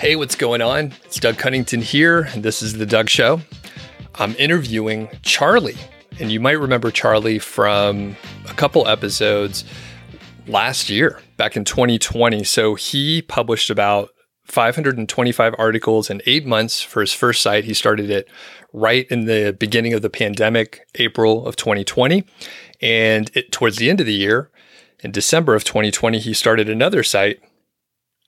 Hey, what's going on? It's Doug Cunnington here, and this is The Doug Show. I'm interviewing Charlie, and you might remember Charlie from a couple episodes last year, back in 2020. So he published about 525 articles in eight months for his first site. He started it right in the beginning of the pandemic, April of 2020. And it, towards the end of the year, in December of 2020, he started another site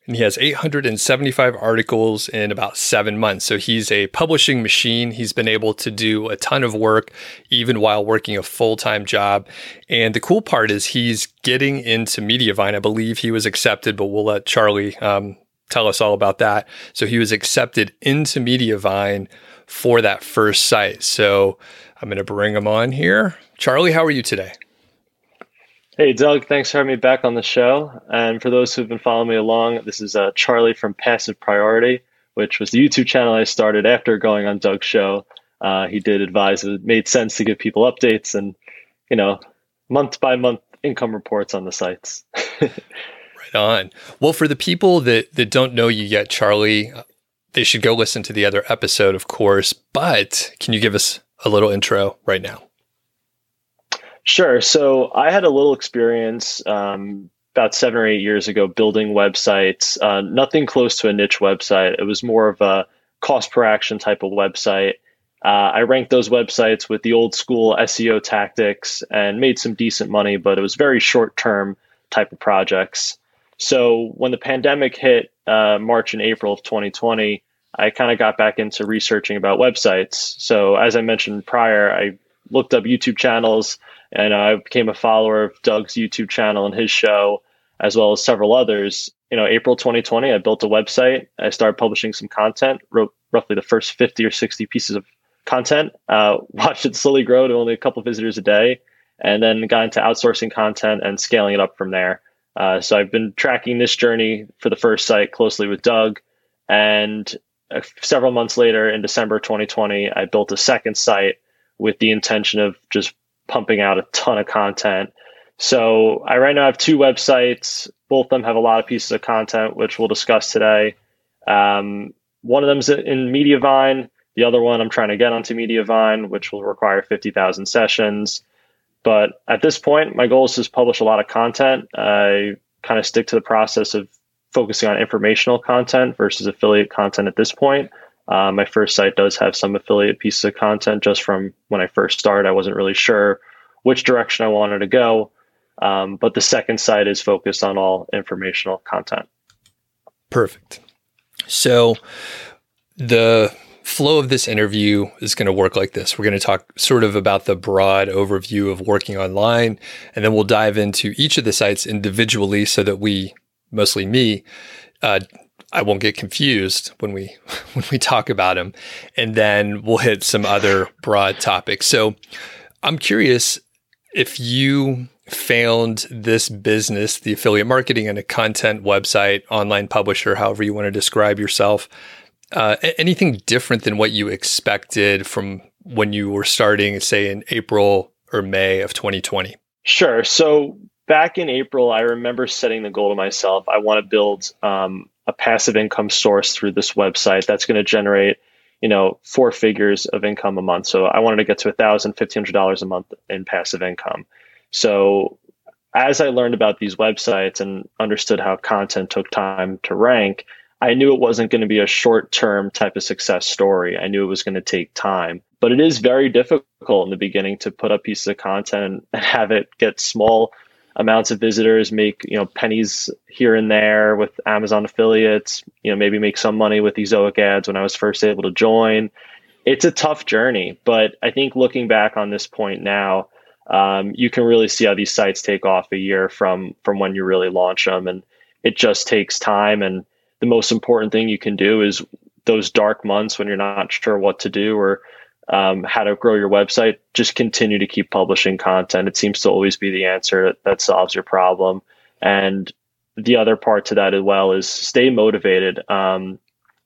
and he has 875 articles in about seven months. So he's a publishing machine. He's been able to do a ton of work even while working a full time job. And the cool part is he's getting into Mediavine. I believe he was accepted, but we'll let Charlie um, tell us all about that. So he was accepted into Mediavine for that first site. So I'm going to bring him on here. Charlie, how are you today? Hey, Doug, thanks for having me back on the show. And for those who've been following me along, this is uh, Charlie from Passive Priority, which was the YouTube channel I started after going on Doug's show. Uh, he did advise it made sense to give people updates and, you know, month by month income reports on the sites. right on. Well, for the people that, that don't know you yet, Charlie, they should go listen to the other episode, of course. But can you give us a little intro right now? Sure. So I had a little experience um, about seven or eight years ago building websites. Uh, nothing close to a niche website. It was more of a cost per action type of website. Uh, I ranked those websites with the old school SEO tactics and made some decent money, but it was very short term type of projects. So when the pandemic hit uh, March and April of 2020, I kind of got back into researching about websites. So as I mentioned prior, I looked up YouTube channels and I became a follower of Doug's YouTube channel and his show, as well as several others. You know, April 2020, I built a website. I started publishing some content, wrote roughly the first 50 or 60 pieces of content, uh, watched it slowly grow to only a couple visitors a day, and then got into outsourcing content and scaling it up from there. Uh, so I've been tracking this journey for the first site closely with Doug. And uh, several months later, in December 2020, I built a second site with the intention of just pumping out a ton of content. So I right now have two websites. Both of them have a lot of pieces of content, which we'll discuss today. Um, one of them's in Mediavine. The other one I'm trying to get onto Mediavine, which will require 50,000 sessions. But at this point, my goal is to publish a lot of content. I kind of stick to the process of focusing on informational content versus affiliate content at this point. Uh, my first site does have some affiliate pieces of content just from when I first started. I wasn't really sure which direction I wanted to go. Um, but the second site is focused on all informational content. Perfect. So the flow of this interview is going to work like this. We're going to talk sort of about the broad overview of working online, and then we'll dive into each of the sites individually so that we, mostly me, uh, I won't get confused when we when we talk about them, and then we'll hit some other broad topics. So, I'm curious if you found this business, the affiliate marketing and a content website, online publisher, however you want to describe yourself, uh, anything different than what you expected from when you were starting, say in April or May of 2020? Sure. So back in April, I remember setting the goal to myself. I want to build um, a passive income source through this website that's going to generate, you know, four figures of income a month. So I wanted to get to a thousand, fifteen hundred dollars a month in passive income. So as I learned about these websites and understood how content took time to rank, I knew it wasn't going to be a short term type of success story. I knew it was going to take time. But it is very difficult in the beginning to put up pieces of content and have it get small amounts of visitors, make you know pennies here and there with Amazon affiliates, you know maybe make some money with Ezoic ads when I was first able to join. It's a tough journey, but I think looking back on this point now, um, you can really see how these sites take off a year from from when you really launch them, and it just takes time. And the most important thing you can do is those dark months when you're not sure what to do or um, how to grow your website, just continue to keep publishing content. It seems to always be the answer that solves your problem. And the other part to that as well is stay motivated. Um,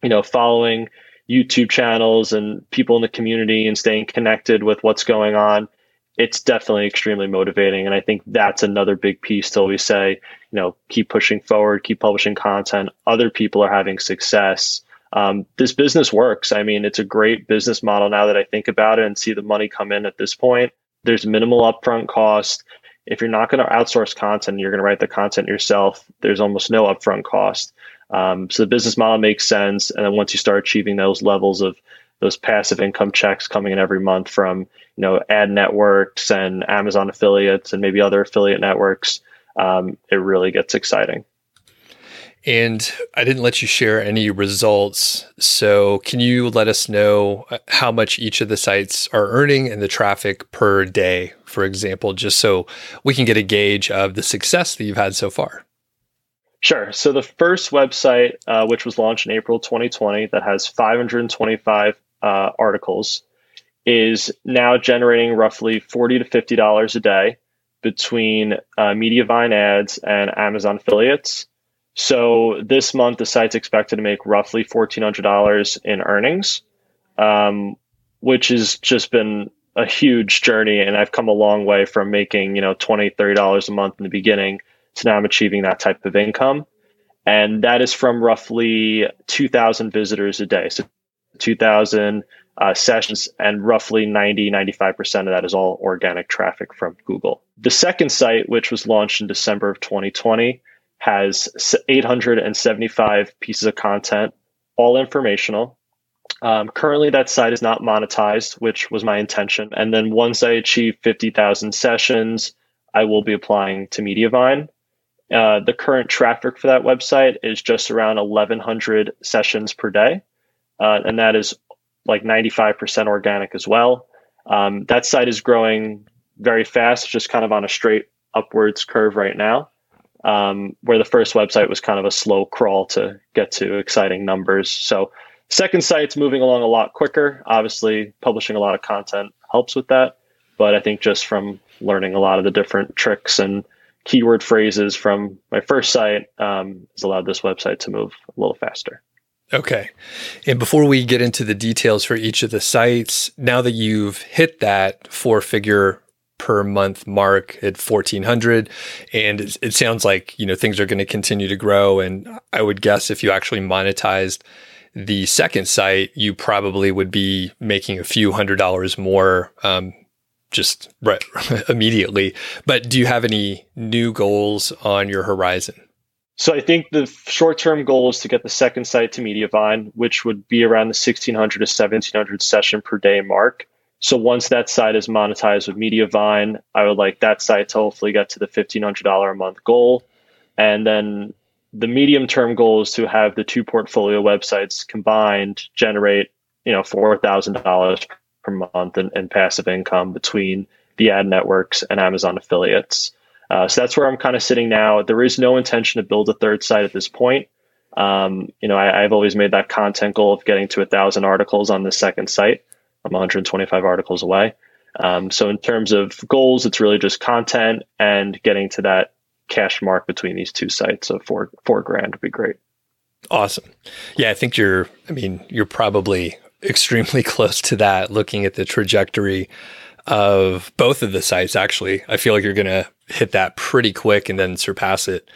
you know, following YouTube channels and people in the community and staying connected with what's going on. It's definitely extremely motivating. And I think that's another big piece to always say, you you know, keep pushing forward, keep publishing content. Other people are having success. Um, this business works. I mean, it's a great business model now that I think about it and see the money come in at this point. There's minimal upfront cost. If you're not going to outsource content, you're going to write the content yourself. There's almost no upfront cost. Um, so the business model makes sense. And then once you start achieving those levels of those passive income checks coming in every month from you know ad networks and Amazon affiliates and maybe other affiliate networks, um, it really gets exciting. And I didn't let you share any results. So, can you let us know uh, how much each of the sites are earning and the traffic per day, for example, just so we can get a gauge of the success that you've had so far? Sure. So, the first website, uh, which was launched in April 2020, that has 525 uh, articles, is now generating roughly 40 to $50 a day between uh, Mediavine ads and Amazon affiliates. So this month, the site's expected to make roughly $1,400 in earnings, um, which has just been a huge journey. And I've come a long way from making, you know, $20, $30 a month in the beginning to now I'm achieving that type of income. And that is from roughly 2,000 visitors a day. So 2,000 uh, sessions and roughly 90, 95% of that is all organic traffic from Google. The second site, which was launched in December of 2020, has 875 pieces of content, all informational. Um, currently, that site is not monetized, which was my intention. And then once I achieve 50,000 sessions, I will be applying to Mediavine. Uh, the current traffic for that website is just around 1,100 sessions per day. Uh, and that is like 95% organic as well. Um, that site is growing very fast, just kind of on a straight upwards curve right now um, where the first website was kind of a slow crawl to get to exciting numbers. So, second site's moving along a lot quicker. Obviously, publishing a lot of content helps with that, but I think just from learning a lot of the different tricks and keyword phrases from my first site um, has allowed this website to move a little faster. Okay. And before we get into the details for each of the sites, now that you've hit that four figure per month mark at 1400 and it, it sounds like you know things are going to continue to grow. And i would guess if you actually monetized the second site you probably would be making a few hundred dollars more um, just right, immediately. But do you have any new goals on your horizon? So I think the short-term goal is to get the second site to Mediavine, which would be around the 1600 to 1700 session per day mark. So once that site is monetized with Mediavine, I would like that site to hopefully get to the $1,500 a month goal. And then the medium term goal is to have the two portfolio websites combined generate, you know, $4,000 per month in, in, passive income between the ad networks and Amazon affiliates. Uh, so that's where I'm kind of sitting now. There is no intention to build a third site at this point. Um, you know, I, I've always made that content goal of getting to a thousand articles on the second site. I'm 125 articles away. Um, so in terms of goals, it's really just content and getting to that cash mark between these two sites of four four grand would be great. Awesome. Yeah, I think you're. I mean, you're probably extremely close to that. Looking at the trajectory of both of the sites, actually, I feel like you're going to hit that pretty quick and then surpass it.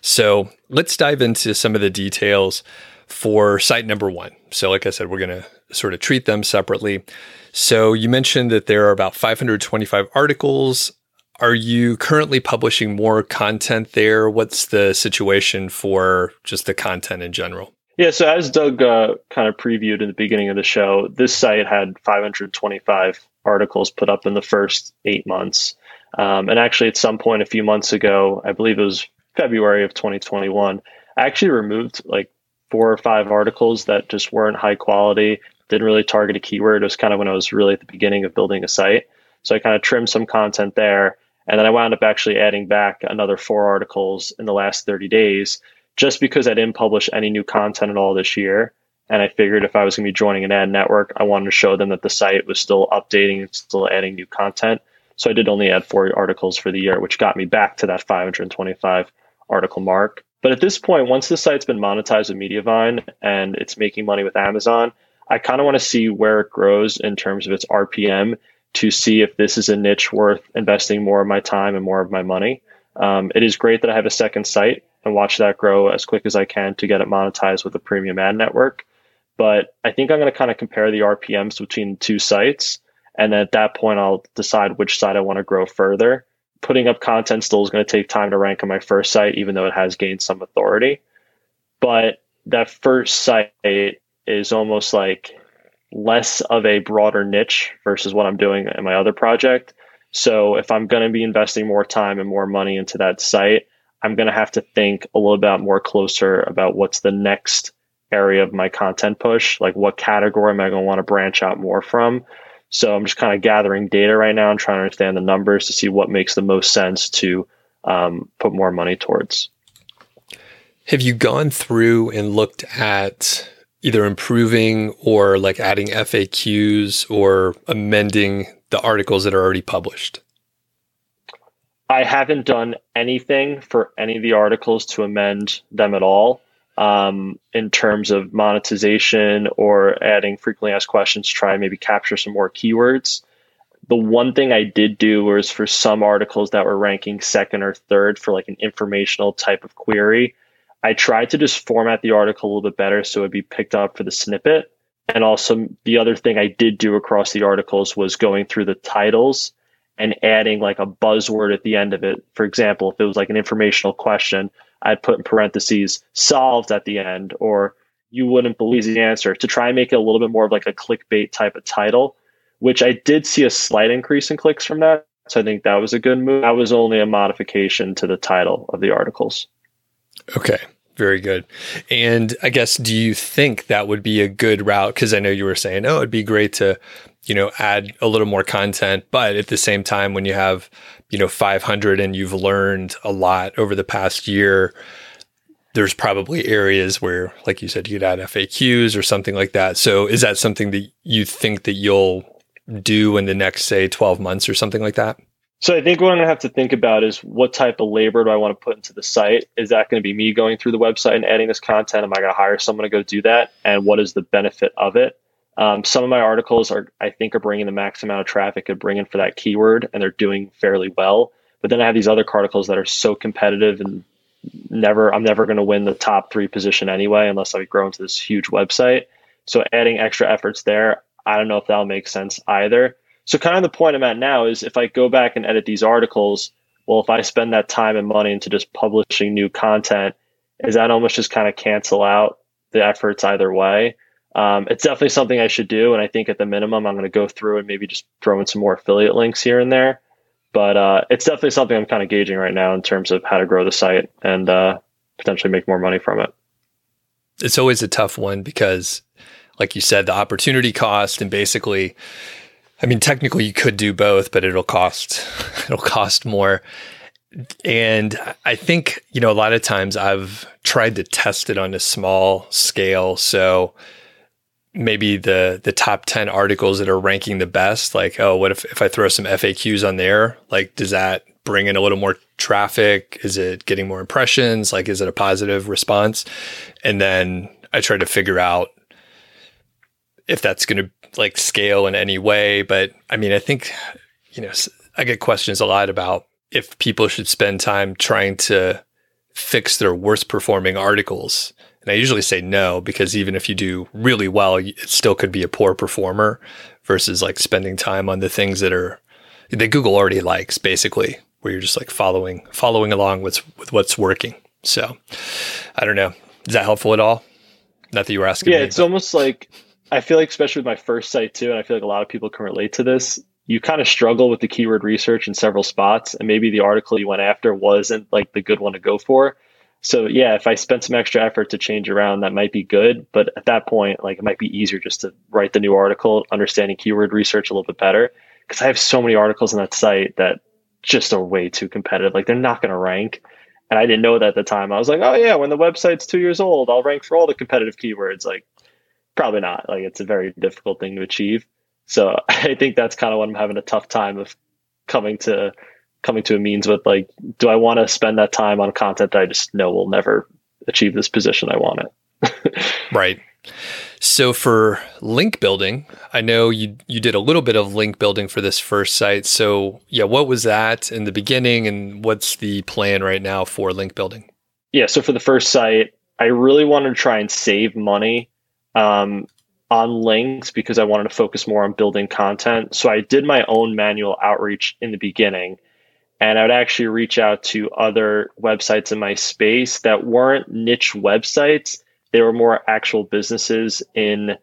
So let's dive into some of the details for site number one. So, like I said, we're going to sort of treat them separately. So, you mentioned that there are about 525 articles. Are you currently publishing more content there? What's the situation for just the content in general? Yeah, so as Doug uh, kind of previewed in the beginning of the show, this site had 525 articles put up in the first eight months. Um, and actually, at some point a few months ago, I believe it was February of 2021, I actually removed like four or five articles that just weren't high quality, didn't really target a keyword. It was kind of when I was really at the beginning of building a site. So I kind of trimmed some content there. And then I wound up actually adding back another four articles in the last 30 days just because I didn't publish any new content at all this year. And I figured if I was going to be joining an ad network, I wanted to show them that the site was still updating and still adding new content. So I did only add four articles for the year, which got me back to that 525 article mark. But at this point, once the site's been monetized with Mediavine and it's making money with Amazon, I kind of want to see where it grows in terms of its RPM to see if this is a niche worth investing more of my time and more of my money. Um, it is great that I have a second site and watch that grow as quick as I can to get it monetized with a premium ad network. But I think I'm going to kind of compare the RPMs between two sites. And at that point, I'll decide which side I want to grow further. Putting up content still is going to take time to rank on my first site, even though it has gained some authority. But that first site is almost like less of a broader niche versus what I'm doing in my other project. So if I'm going to be investing more time and more money into that site, I'm going to have to think a little bit more closer about what's the next area of my content push. Like what category am I going to want to branch out more from? So I'm just kind of gathering data right now and trying to understand the numbers to see what makes the most sense to um, put more money towards. Have you gone through and looked at either improving or like adding FAQs or amending the articles that are already published? I haven't done anything for any of the articles to amend them at all um, in terms of monetization or adding frequently asked questions to try and maybe capture some more keywords. The one thing I did do was for some articles that were ranking second or third for like an informational type of query, I tried to just format the article a little bit better so it'd be picked up for the snippet. And also, the other thing I did do across the articles was going through the titles and adding like a buzzword at the end of it. For example, if it was like an informational question, I'd put in parentheses solved at the end, or you wouldn't believe the answer to try and make it a little bit more of like a clickbait type of title, which I did see a slight increase in clicks from that. So I think that was a good move. That was only a modification to the title of the articles. Okay. Very good. And I guess, do you think that would be a good route? Because I know you were saying, oh, it'd be great to, you know, add a little more content. But at the same time, when you have, you know, 500 and you've learned a lot over the past year, there's probably areas where, like you said, you could add FAQs or something like that. So is that something that you think that you'll do in the next, say, 12 months or something like that? So I think what I'm to have to think about is what type of labor do I want to put into the site? Is that going to be me going through the website and adding this content? Am I going to hire someone to go do that? And what is the benefit of it? Um, some of my articles are, I think, are bringing the max amount of traffic could bring in for that keyword, and they're doing fairly well. But then I have these other articles that are so competitive and never, I'm never going to win the top three position anyway, unless I grow into this huge website. So adding extra efforts there, I don't know if that'll make sense either. So kind of the point I'm at now is if I go back and edit these articles, well, if I spend that time and money into just publishing new content, is that almost just kind of cancel out the efforts either way? Um, it's definitely something I should do, and I think at the minimum, I'm going to go through and maybe just throw in some more affiliate links here and there. But uh, it's definitely something I'm kind of gauging right now in terms of how to grow the site and uh, potentially make more money from it. It's always a tough one because, like you said, the opportunity cost and basically I mean, technically you could do both, but it'll cost it'll cost more. And I think, you know, a lot of times I've tried to test it on a small scale. So maybe the the top 10 articles that are ranking the best, like, oh, what if, if I throw some FAQs on there? Like, does that bring in a little more traffic? Is it getting more impressions? Like, is it a positive response? And then I try to figure out if that's going to like scale in any way. But I mean, I think, you know, I get questions a lot about if people should spend time trying to fix their worst performing articles. And I usually say no, because even if you do really well, it still could be a poor performer versus like spending time on the things that are that Google already likes, basically, where you're just like following following along with with what's working. So I don't know. Is that helpful at all? Not that you were asking. Yeah, me, it's but. almost like I feel like, especially with my first site too, and I feel like a lot of people can relate to this. You kind of struggle with the keyword research in several spots, and maybe the article you went after wasn't like the good one to go for. So yeah, if I spent some extra effort to change around, that might be good. But at that point, like it might be easier just to write the new article, understanding keyword research a little bit better. Because I have so many articles on that site that just are way too competitive. Like they're not going to rank. And I didn't know that at the time. I was like, oh yeah, when the website's two years old, I'll rank for all the competitive keywords. Like probably not. Like it's a very difficult thing to achieve. So I think that's kind of what I'm having a tough time of coming to coming to a means with like, do I want to spend that time on content that I just know will never achieve this position I want it? right. So for link building, I know you you did a little bit of link building for this first site. So yeah, what was that in the beginning and what's the plan right now for link building? Yeah, so for the first site, I really wanted to try and save money um, on links because I wanted to focus more on building content. So I did my own manual outreach in the beginning. And I would actually reach out to other websites in my space that weren't niche websites they were more actual businesses in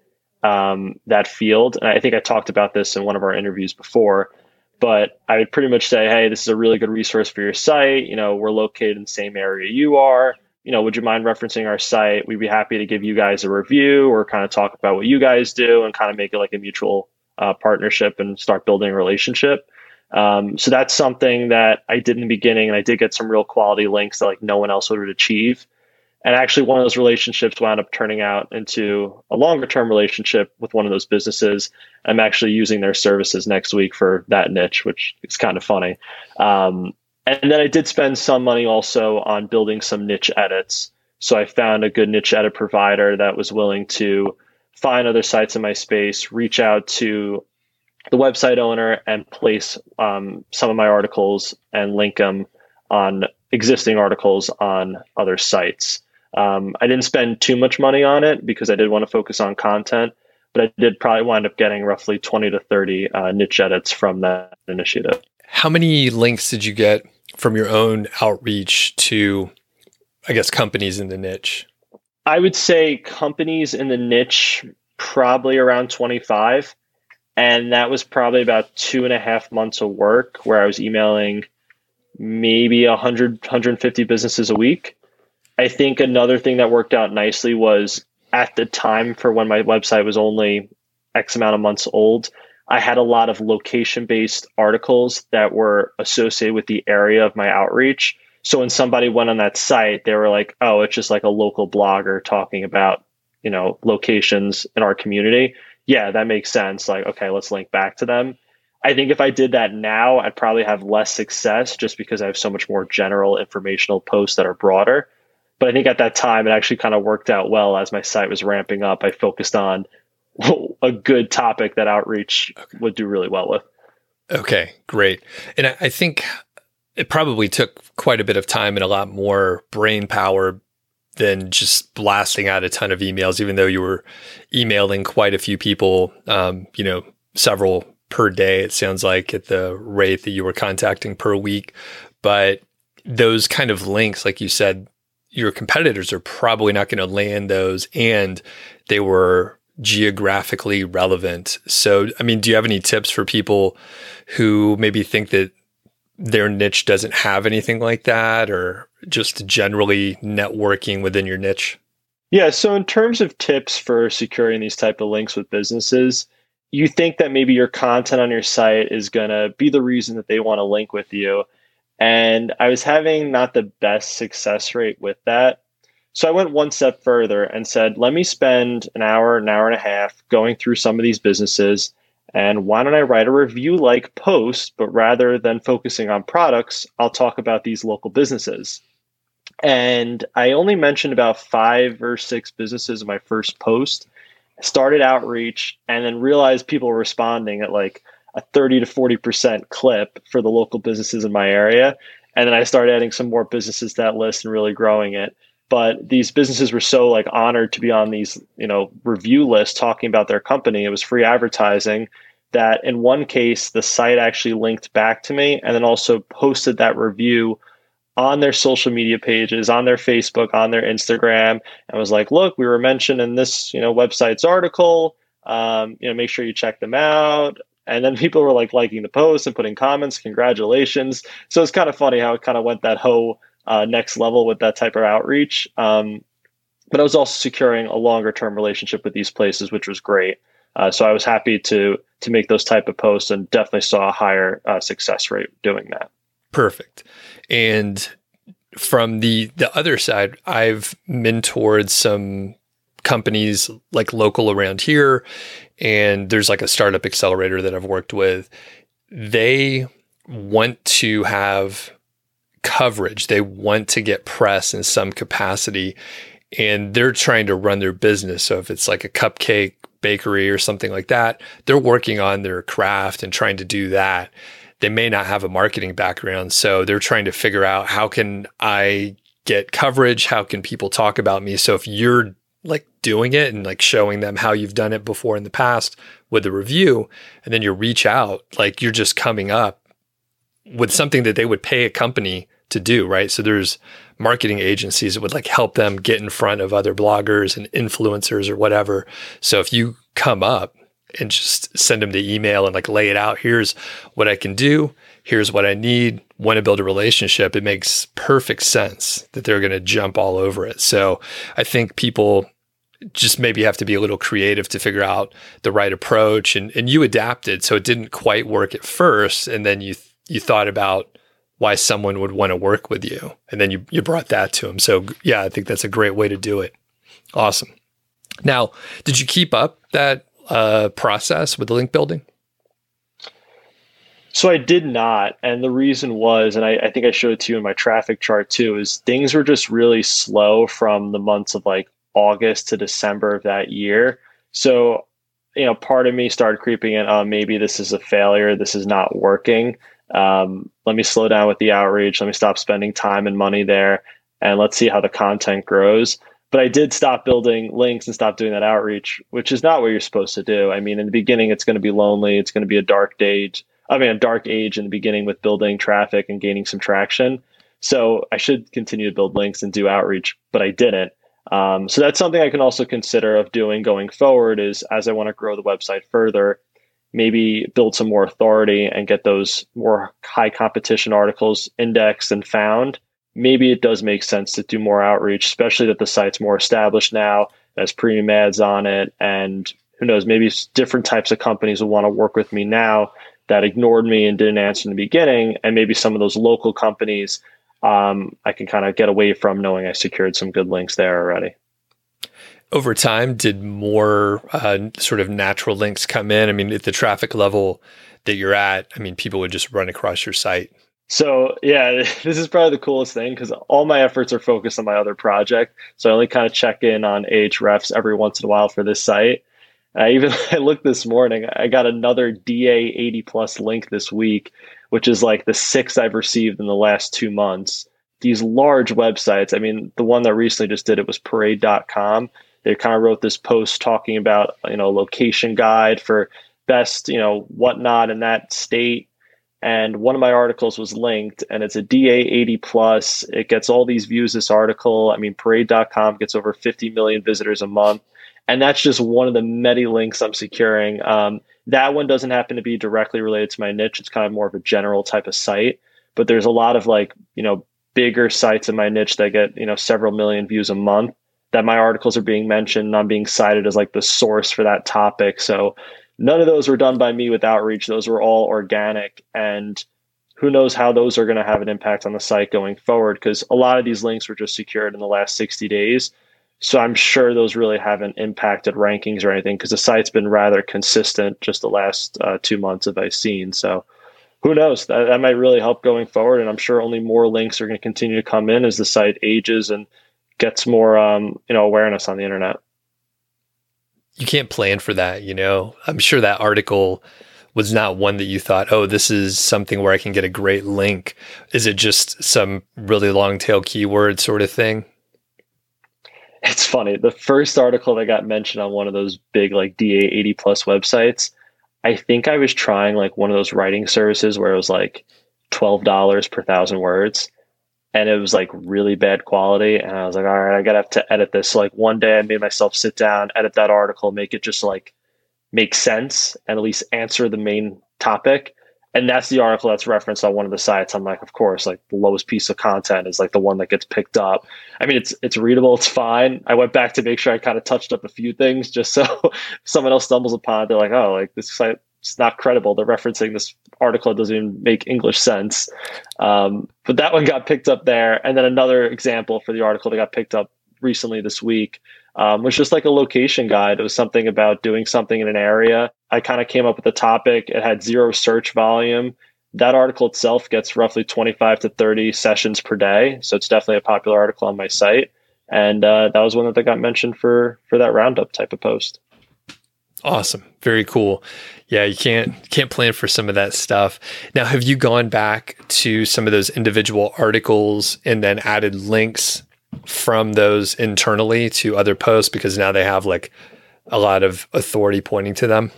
um, that field. And I think I talked about this in one of our interviews before, but I would pretty much say, hey, this is a really good resource for your site. You know, we're located in the same area you are. You know, would you mind referencing our site? We'd be happy to give you guys a review or kind of talk about what you guys do and kind of make it like a mutual uh, partnership and start building a relationship. Um, so that's something that I did in the beginning, and I did get some real quality links that like no one else would achieve. And actually, one of those relationships wound up turning out into a longer term relationship with one of those businesses. I'm actually using their services next week for that niche, which is kind of funny. Um, and then I did spend some money also on building some niche edits. So I found a good niche edit provider that was willing to find other sites in my space, reach out to the website owner, and place um, some of my articles and link them on existing articles on other sites. Um, I didn't spend too much money on it because I did want to focus on content, but I did probably wind up getting roughly 20 to 30 uh, niche edits from that initiative. How many links did you get from your own outreach to, I guess, companies in the niche? I would say companies in the niche, probably around 25. And that was probably about two and a half months of work where I was emailing maybe 100, 150 businesses a week. I think another thing that worked out nicely was at the time for when my website was only X amount of months old, I had a lot of location based articles that were associated with the area of my outreach. So when somebody went on that site, they were like, oh, it's just like a local blogger talking about, you know, locations in our community. Yeah, that makes sense. Like, okay, let's link back to them. I think if I did that now, I'd probably have less success just because I have so much more general informational posts that are broader. But I think at that time, it actually kind of worked out well as my site was ramping up. I focused on a good topic that outreach okay. would do really well with. Okay, great. And I, I think it probably took quite a bit of time and a lot more brain power than just blasting out a ton of emails, even though you were emailing quite a few people, um, you know, several per day, it sounds like at the rate that you were contacting per week. But those kind of links, like you said, your competitors are probably not going to land those and they were geographically relevant. So, I mean, do you have any tips for people who maybe think that their niche doesn't have anything like that or just generally networking within your niche? Yeah, so in terms of tips for securing these type of links with businesses, you think that maybe your content on your site is going to be the reason that they want to link with you. And I was having not the best success rate with that. So I went one step further and said, let me spend an hour, an hour and a half going through some of these businesses. And why don't I write a review like post, but rather than focusing on products, I'll talk about these local businesses. And I only mentioned about five or six businesses in my first post, started outreach, and then realized people were responding at like a 30 to 40% clip for the local businesses in my area. And then I started adding some more businesses to that list and really growing it. But these businesses were so like honored to be on these, you know, review lists talking about their company. It was free advertising that in one case the site actually linked back to me and then also posted that review on their social media pages, on their Facebook, on their Instagram, and was like, "Look, we were mentioned in this, you know, website's article. Um, you know, make sure you check them out. And then people were like liking the post and putting comments, congratulations. So it's kind of funny how it kind of went that whole uh, next level with that type of outreach. Um, but I was also securing a longer term relationship with these places, which was great. Uh, so I was happy to to make those type of posts and definitely saw a higher uh, success rate doing that. Perfect. And from the the other side, I've mentored some companies like local around here and there's like a startup accelerator that I've worked with. They want to have coverage. They want to get press in some capacity. and they're trying to run their business. So if it's like a cupcake bakery or something like that, they're working on their craft and trying to do that. They may not have a marketing background, so they're trying to figure out how can I get coverage? How can people talk about me? So if you're like doing it and like showing them how you've done it before in the past with the review, and then you reach out, like you're just coming up with something that they would pay a company to do, right? So there's marketing agencies that would like help them get in front of other bloggers and influencers or whatever. So if you come up and just send them the email and like lay it out, here's what I can do, here's what I need, want to build a relationship, it makes perfect sense that they're going to jump all over it. So I think people just maybe have to be a little creative to figure out the right approach and, and you adapted so it didn't quite work at first and then you you thought about why someone would want to work with you and then you you brought that to them so yeah i think that's a great way to do it awesome now did you keep up that uh, process with the link building so I did not. And the reason was, and I, I, think I showed it to you in my traffic chart too, is things were just really slow from the months of like August to December of that year. So, you know, part of me started creeping in, oh, maybe this is a failure. This is not working. Um, let me slow down with the outreach. Let me stop spending time and money there. And let's see how the content grows. But I did stop building links and stop doing that outreach, which is not what you're supposed to do. I mean, in the beginning, it's going to be lonely. It's going to be a dark age. I mean, a dark age in the beginning with building traffic and gaining some traction. So I should continue to build links and do outreach, but I didn't. Um, so that's something I can also consider of doing going forward is as I want to grow the website further, maybe build some more authority and get those more high competition articles indexed and found. Maybe it does make sense to do more outreach, especially that the site's more established now, has premium ads on it, and who knows, maybe different types of companies will want to work with me now that ignored me and didn't answer in the beginning, and maybe some of those local companies um, I can kind of get away from knowing I secured some good links there already. Over time, did more uh, sort of natural links come in? I mean, at the traffic level that you're at, I mean, people would just run across your site. So yeah, this is probably the coolest thing because all my efforts are focused on my other project. So I only kind of check in on Ahrefs every once in a while for this site. I even I looked this morning. I got another DA 80 plus link this week, which is like the sixth I've received in the last two months. These large websites. I mean, the one that recently just did it was parade.com. They kind of wrote this post talking about, you know, location guide for best, you know, whatnot in that state. And one of my articles was linked and it's a DA 80 plus. It gets all these views, this article. I mean, parade.com gets over 50 million visitors a month and that's just one of the many links I'm securing. Um, that one doesn't happen to be directly related to my niche. It's kind of more of a general type of site, but there's a lot of like you know bigger sites in my niche that get you know several million views a month. That my articles are being mentioned, and I'm being cited as like the source for that topic. So none of those were done by me with outreach. Those were all organic and who knows how those are going to have an impact on the site going forward because a lot of these links were just secured in the last 60 days so I'm sure those really haven't impacted rankings or anything because the site's been rather consistent just the last uh, two months of I've seen. So who knows? That, that might really help going forward. And I'm sure only more links are going to continue to come in as the site ages and gets more um, you know awareness on the internet. You can't plan for that, you know. I'm sure that article was not one that you thought, oh, this is something where I can get a great link. Is it just some really long tail keyword sort of thing? it's funny. The first article that got mentioned on one of those big like DA 80 plus websites, I think I was trying like one of those writing services where it was like $12 per thousand words. And it was like really bad quality. And I was like, all right, I gotta have to edit this. So like one day I made myself sit down, edit that article, make it just like make sense and at least answer the main topic and that's the article that's referenced on one of the sites. I'm like, of course, like the lowest piece of content is like the one that gets picked up. I mean, it's it's readable, it's fine. I went back to make sure I kind of touched up a few things just so someone else stumbles upon it. They're like, oh, like this site it's not credible. They're referencing this article doesn't even make English sense. Um, but that one got picked up there. And then another example for the article that got picked up recently this week um, was just like a location guide. It was something about doing something in an area. I kind of came up with a topic. It had zero search volume. That article itself gets roughly 25 to 30 sessions per day. So it's definitely a popular article on my site. and uh, that was one that got mentioned for for that roundup type of post. Awesome, very cool. Yeah, you can't can't plan for some of that stuff. Now, have you gone back to some of those individual articles and then added links from those internally to other posts because now they have like a lot of authority pointing to them?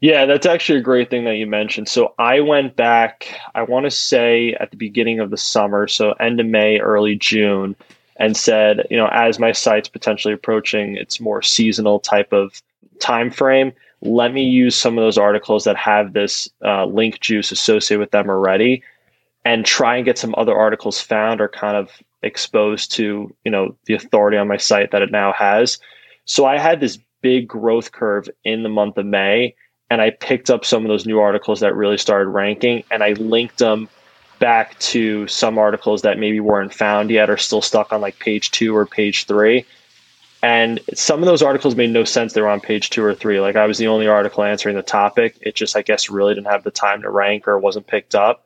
Yeah, that's actually a great thing that you mentioned. So I went back, I want to say at the beginning of the summer, so end of May, early June, and said, you know, as my site's potentially approaching its more seasonal type of time frame, let me use some of those articles that have this uh, link juice associated with them already and try and get some other articles found or kind of exposed to, you know, the authority on my site that it now has. So I had this big growth curve in the month of May and I picked up some of those new articles that really started ranking and I linked them back to some articles that maybe weren't found yet or still stuck on like page two or page three. And some of those articles made no sense. They were on page two or three. Like I was the only article answering the topic. It just, I guess, really didn't have the time to rank or wasn't picked up.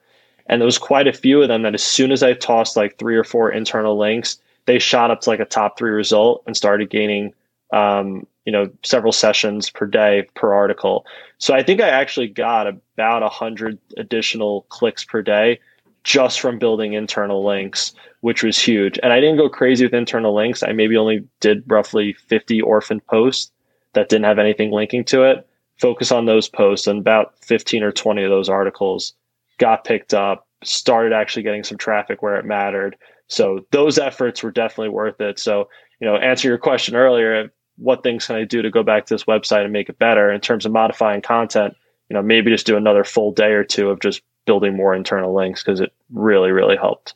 And there was quite a few of them that as soon as I tossed like three or four internal links, they shot up to like a top three result and started gaining um, you know several sessions per day per article so i think i actually got about a 100 additional clicks per day just from building internal links which was huge. And i didn't go crazy with internal links. I maybe only did roughly 50 orphan posts that didn't have anything linking to it. Focus on those posts and about 15 or 20 of those articles got picked up started actually getting some traffic where it mattered. So those efforts were definitely worth it. So you know answer your question earlier what things can I do to go back to this website and make it better? In terms of modifying content? You know, maybe just do another full day or two of just building more internal links because it really, really helped.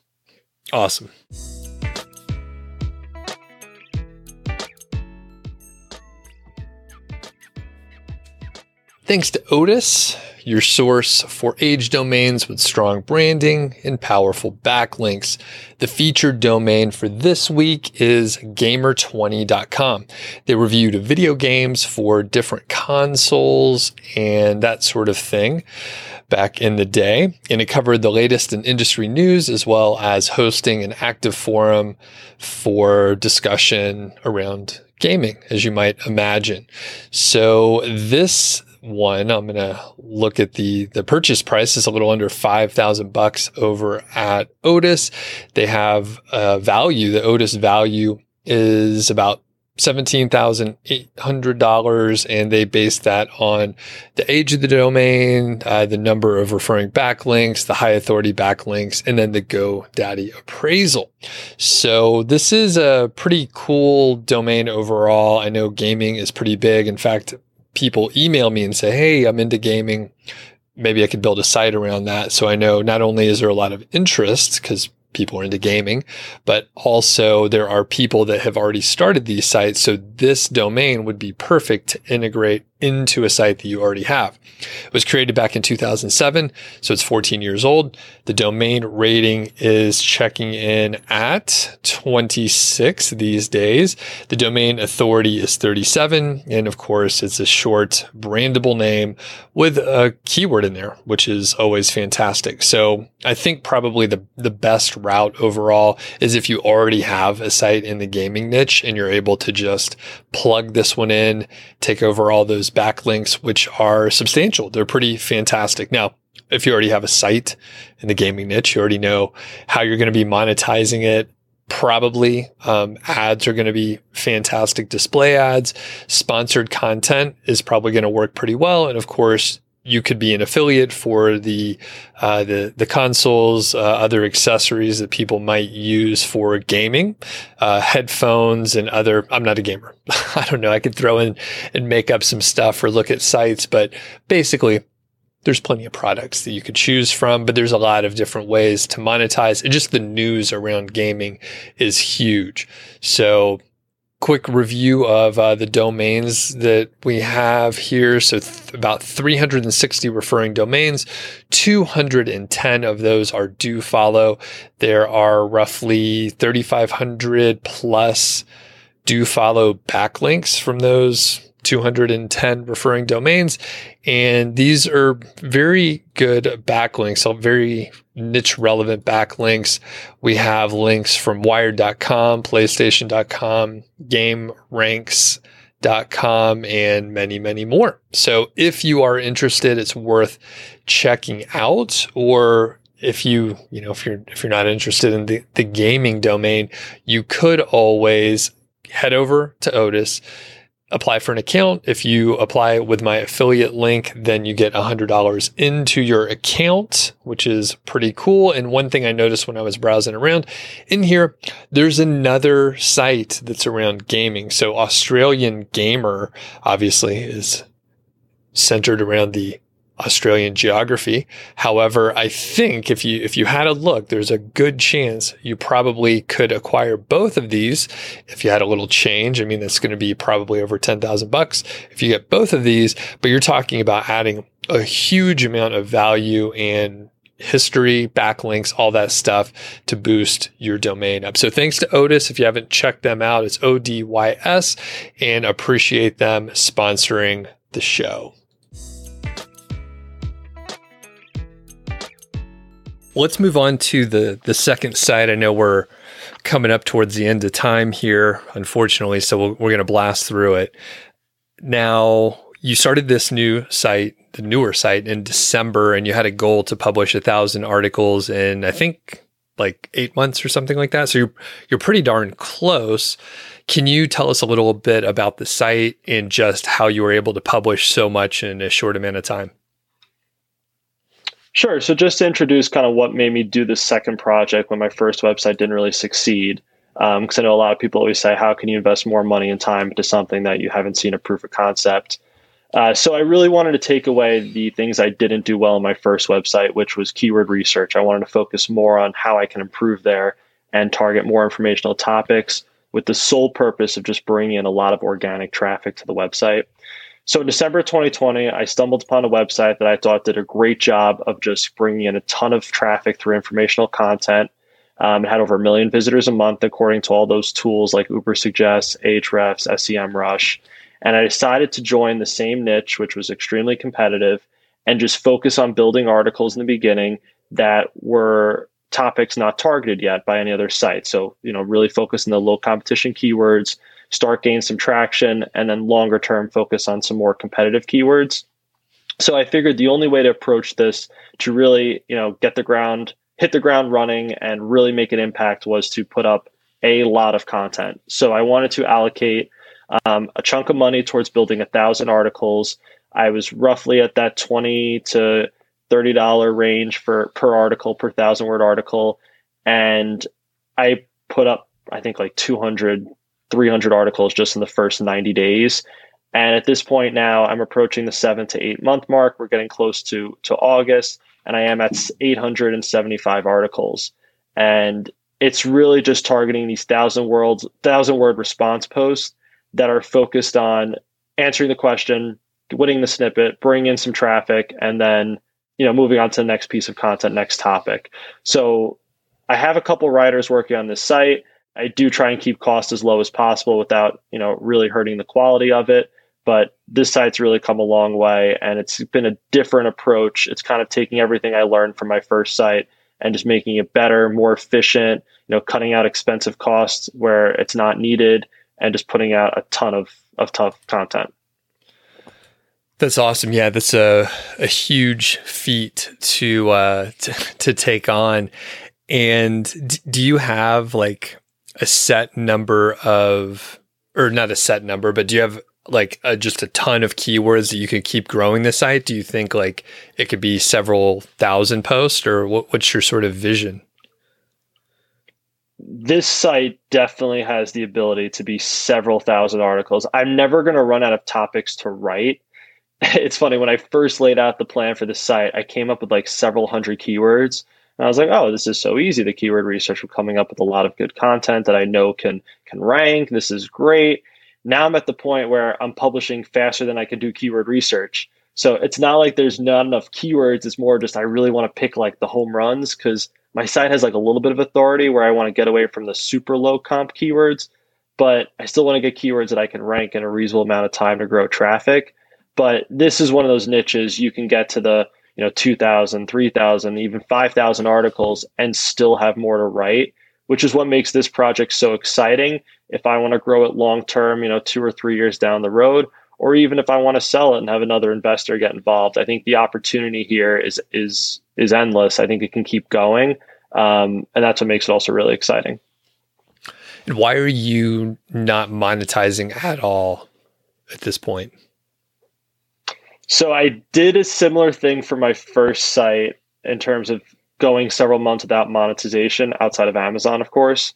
Awesome. Thanks to Odys your source for age domains with strong branding and powerful backlinks. The featured domain for this week is gamer20.com. They reviewed video games for different consoles and that sort of thing back in the day. And it covered the latest in industry news as well as hosting an active forum for discussion around gaming, as you might imagine. So this one. I'm to look at the the purchase price is a little under 5,000 bucks over at Odys. They have a value, the Odys value is about $17,800 and they base that on the age of the domain, uh, the number of referring backlinks, the high authority backlinks, and then the GoDaddy appraisal. So this is a pretty cool domain overall. I know gaming is pretty big. In fact, people email me and say, Hey, I'm into gaming. Maybe I could build a site around that. So I know not only is there a lot of interest because people are into gaming, but also there are people that have already started these sites. So this domain would be perfect to integrate into a site that you already have. It was created back in 2007, so it's 14 years old. The domain rating is checking in at 26 these days. The domain authority is 37. And of course, it's a short brandable name with a keyword in there, which is always fantastic. So I think probably the, the best route overall is if you already have a site in the gaming niche and you're able to just plug this one in, take over all those backlinks, which are substantial. They're pretty fantastic. Now, if you already have a site in the gaming niche, you already know how you're going to be monetizing it. Probably um, ads are going to be fantastic display ads. Sponsored content is probably going to work pretty well. And of course, you could be an affiliate for the uh, the the consoles, uh, other accessories that people might use for gaming, uh, headphones, and other. I'm not a gamer. I don't know. I could throw in and make up some stuff or look at sites, but basically, there's plenty of products that you could choose from. But there's a lot of different ways to monetize. And just the news around gaming is huge. So quick review of uh, the domains that we have here. So th- about 360 referring domains, 210 of those are do follow. There are roughly 3,500 plus do follow backlinks from those 210 referring domains. And these are very good backlinks, so very niche relevant backlinks. We have links from wired.com, playstation.com, game ranks com and many, many more. So if you are interested, it's worth checking out or if you, you know, if you're, if you're not interested in the, the gaming domain, you could always head over to Odys, apply for an account. If you apply with my affiliate link, then you get $100 into your account, which is pretty cool. And one thing I noticed when I was browsing around in here, there's another site that's around gaming. So Australian Gamer obviously is centered around the Australian geography. However, I think if you if you had a look, there's a good chance you probably could acquire both of these if you had a little change. I mean, that's going to be probably over ten thousand bucks if you get both of these. But you're talking about adding a huge amount of value and history, backlinks, all that stuff to boost your domain up. So thanks to Odys. If you haven't checked them out, it's O D Y S and appreciate them sponsoring the show. Let's move on to the the second site. I know we're coming up towards the end of time here, unfortunately, so we we are going to blast through it. Now, you started this new site, the newer site, in December, and you had a goal to publish a thousand articles in, I think, like eight months or something like that. So you're you're pretty darn close. Can you tell us a little bit about the site and just how you were able to publish so much in a short amount of time? Sure. So just to introduce kind of what made me do this second project when my first website didn't really succeed. Because um, I know a lot of people always say, how can you invest more money and time into something that you haven't seen a proof of concept? Uh, so I really wanted to take away the things I didn't do well in my first website, which was keyword research. I wanted to focus more on how I can improve there and target more informational topics with the sole purpose of just bringing in a lot of organic traffic to the website. So in December 2020, I stumbled upon a website that I thought did a great job of just bringing in a ton of traffic through informational content. Um, it had over a million visitors a month, according to all those tools like Ubersuggest, Ahrefs, SEMrush. And I decided to join the same niche, which was extremely competitive, and just focus on building articles in the beginning that were topics not targeted yet by any other site. So, you know, really focus on the low competition keywords, start gain some traction, and then longer term focus on some more competitive keywords. So I figured the only way to approach this to really, you know, get the ground, hit the ground running and really make an impact was to put up a lot of content. So I wanted to allocate um, a chunk of money towards building a thousand articles. I was roughly at that 20 to $30 range for per article, per thousand word article. And I put up, I think like 200 300 articles just in the first 90 days. And at this point now, I'm approaching the seven to eight month mark. We're getting close to to August, and I am at 875 articles. And it's really just targeting these thousand words, thousand word response posts that are focused on answering the question, winning the snippet, bringing in some traffic, and then you know moving on to the next piece of content, next topic. So I have a couple writers working on this site. I do try and keep costs as low as possible without, you know, really hurting the quality of it. But this site's really come a long way and it's been a different approach. It's kind of taking everything I learned from my first site and just making it better, more efficient, you know, cutting out expensive costs where it's not needed and just putting out a ton of, of tough content. That's awesome. Yeah, that's a, a huge feat to, uh, to, to take on. And do you have like a set number of, or not a set number, but do you have like a, just a ton of keywords that you could keep growing the site? Do you think like it could be several thousand posts, or what, what's your sort of vision? This site definitely has the ability to be several thousand articles. I'm never going to run out of topics to write. It's funny when I first laid out the plan for the site, I came up with like several hundred keywords and I was like, oh, this is so easy. The keyword research, we're coming up with a lot of good content that I know can can rank. This is great. Now I'm at the point where I'm publishing faster than I can do keyword research. So it's not like there's not enough keywords. It's more just I really want to pick like the home runs because my site has like a little bit of authority where I want to get away from the super low comp keywords, but I still want to get keywords that I can rank in a reasonable amount of time to grow traffic. But this is one of those niches you can get to the you know 2000 3000 even 5000 articles and still have more to write which is what makes this project so exciting. If i want to grow it long term you know two or three years down the road or even if i want to sell it and have another investor get involved i think the opportunity here is is is endless. I think it can keep going um, and that's what makes it also really exciting. And why are you not monetizing at all at this point so I did a similar thing for my first site in terms of going several months without monetization outside of Amazon, of course.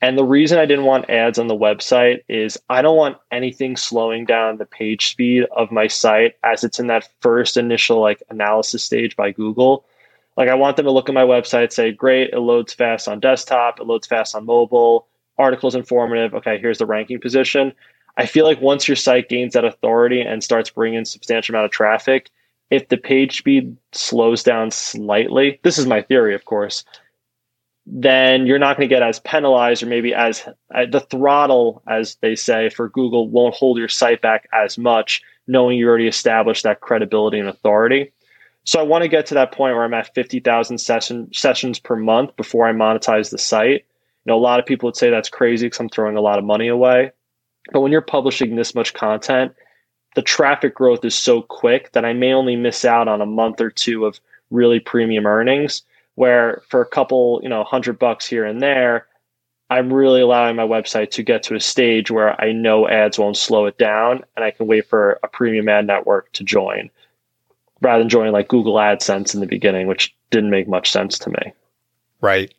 And the reason I didn't want ads on the website is I don't want anything slowing down the page speed of my site as it's in that first initial like analysis stage by Google. Like I want them to look at my website, say, great, it loads fast on desktop, it loads fast on mobile, articles informative. Okay, here's the ranking position. I feel like once your site gains that authority and starts bringing substantial amount of traffic, if the page speed slows down slightly, this is my theory, of course, then you're not going to get as penalized or maybe as uh, the throttle, as they say, for Google won't hold your site back as much, knowing you already established that credibility and authority. So I want to get to that point where I'm at 50,000 session, sessions per month before I monetize the site. You know, a lot of people would say that's crazy because I'm throwing a lot of money away. But when you're publishing this much content, the traffic growth is so quick that I may only miss out on a month or two of really premium earnings. Where for a couple, you know, hundred bucks here and there, I'm really allowing my website to get to a stage where I know ads won't slow it down and I can wait for a premium ad network to join rather than joining like Google AdSense in the beginning, which didn't make much sense to me. Right.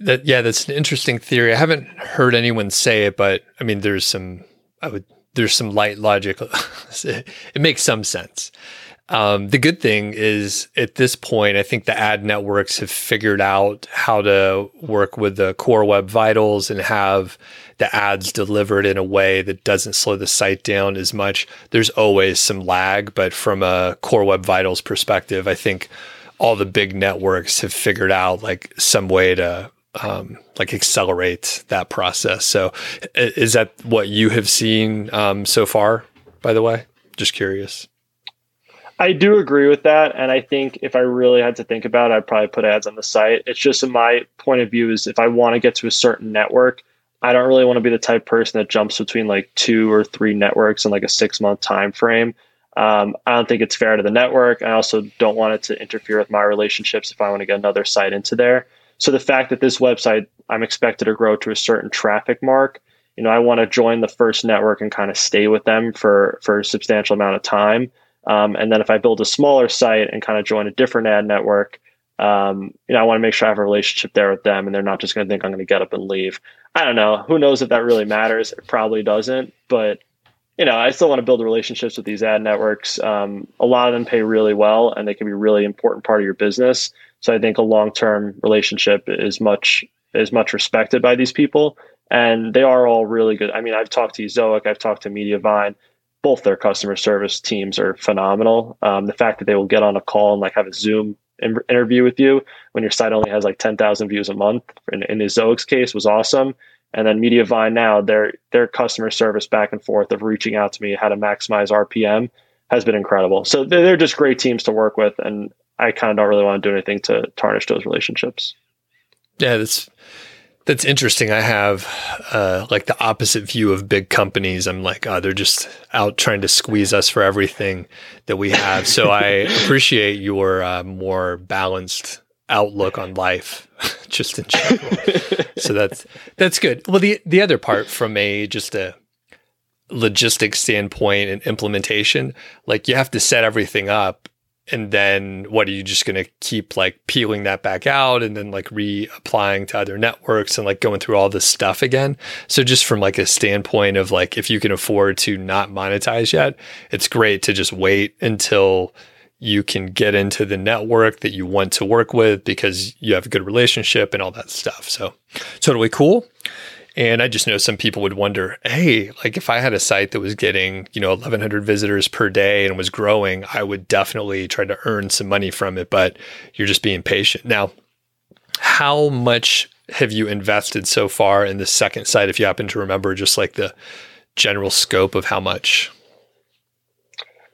That yeah, that's an interesting theory. I haven't heard anyone say it, but I mean, there's some I would there's some light logic. it makes some sense. Um, the good thing is at this point, I think the ad networks have figured out how to work with the core web vitals and have the ads delivered in a way that doesn't slow the site down as much. There's always some lag, but from a core web vitals perspective, I think all the big networks have figured out like some way to um, like accelerate that process. So, is that what you have seen um, so far? By the way, just curious. I do agree with that, and I think if I really had to think about it, I'd probably put ads on the site. It's just in my point of view is if I want to get to a certain network, I don't really want to be the type person that jumps between like two or three networks in like a six month time frame. Um, I don't think it's fair to the network. I also don't want it to interfere with my relationships if I want to get another site into there. So the fact that this website I'm expected to grow to a certain traffic mark, you know, I want to join the first network and kind of stay with them for for a substantial amount of time. Um, and then if I build a smaller site and kind of join a different ad network, um, you know, I want to make sure I have a relationship there with them, and they're not just going to think I'm going to get up and leave. I don't know. Who knows if that really matters? It probably doesn't, but you know, I still want to build relationships with these ad networks. Um, a lot of them pay really well, and they can be a really important part of your business. So I think a long term relationship is much is much respected by these people, and they are all really good. I mean, I've talked to Ezoic, I've talked to Mediavine. Both their customer service teams are phenomenal. Um, the fact that they will get on a call and like have a Zoom in- interview with you when your site only has like ten thousand views a month, in, in Ezoic's case, was awesome. And then Mediavine now, their their customer service back and forth of reaching out to me how to maximize RPM has been incredible. So they're just great teams to work with, and I kind of don't really want to do anything to tarnish those relationships. Yeah, that's that's interesting. I have uh, like the opposite view of big companies. I'm like, oh, they're just out trying to squeeze us for everything that we have. So I appreciate your uh, more balanced outlook on life, just in general. so that's that's good. Well, the the other part from a just a logistics standpoint and implementation, like you have to set everything up and then what are you just going to keep like peeling that back out and then like reapplying to other networks and like going through all this stuff again? So just from like a standpoint of like if you can afford to not monetize yet it's great to just wait until you can get into the network that you want to work with because you have a good relationship and all that stuff. So totally cool and I just know some people would wonder, hey, like if I had a site that was getting, you know, 1100 visitors per day and was growing, I would definitely try to earn some money from it, but you're just being patient. Now, how much have you invested so far in the second site if you happen to remember just like the general scope of how much?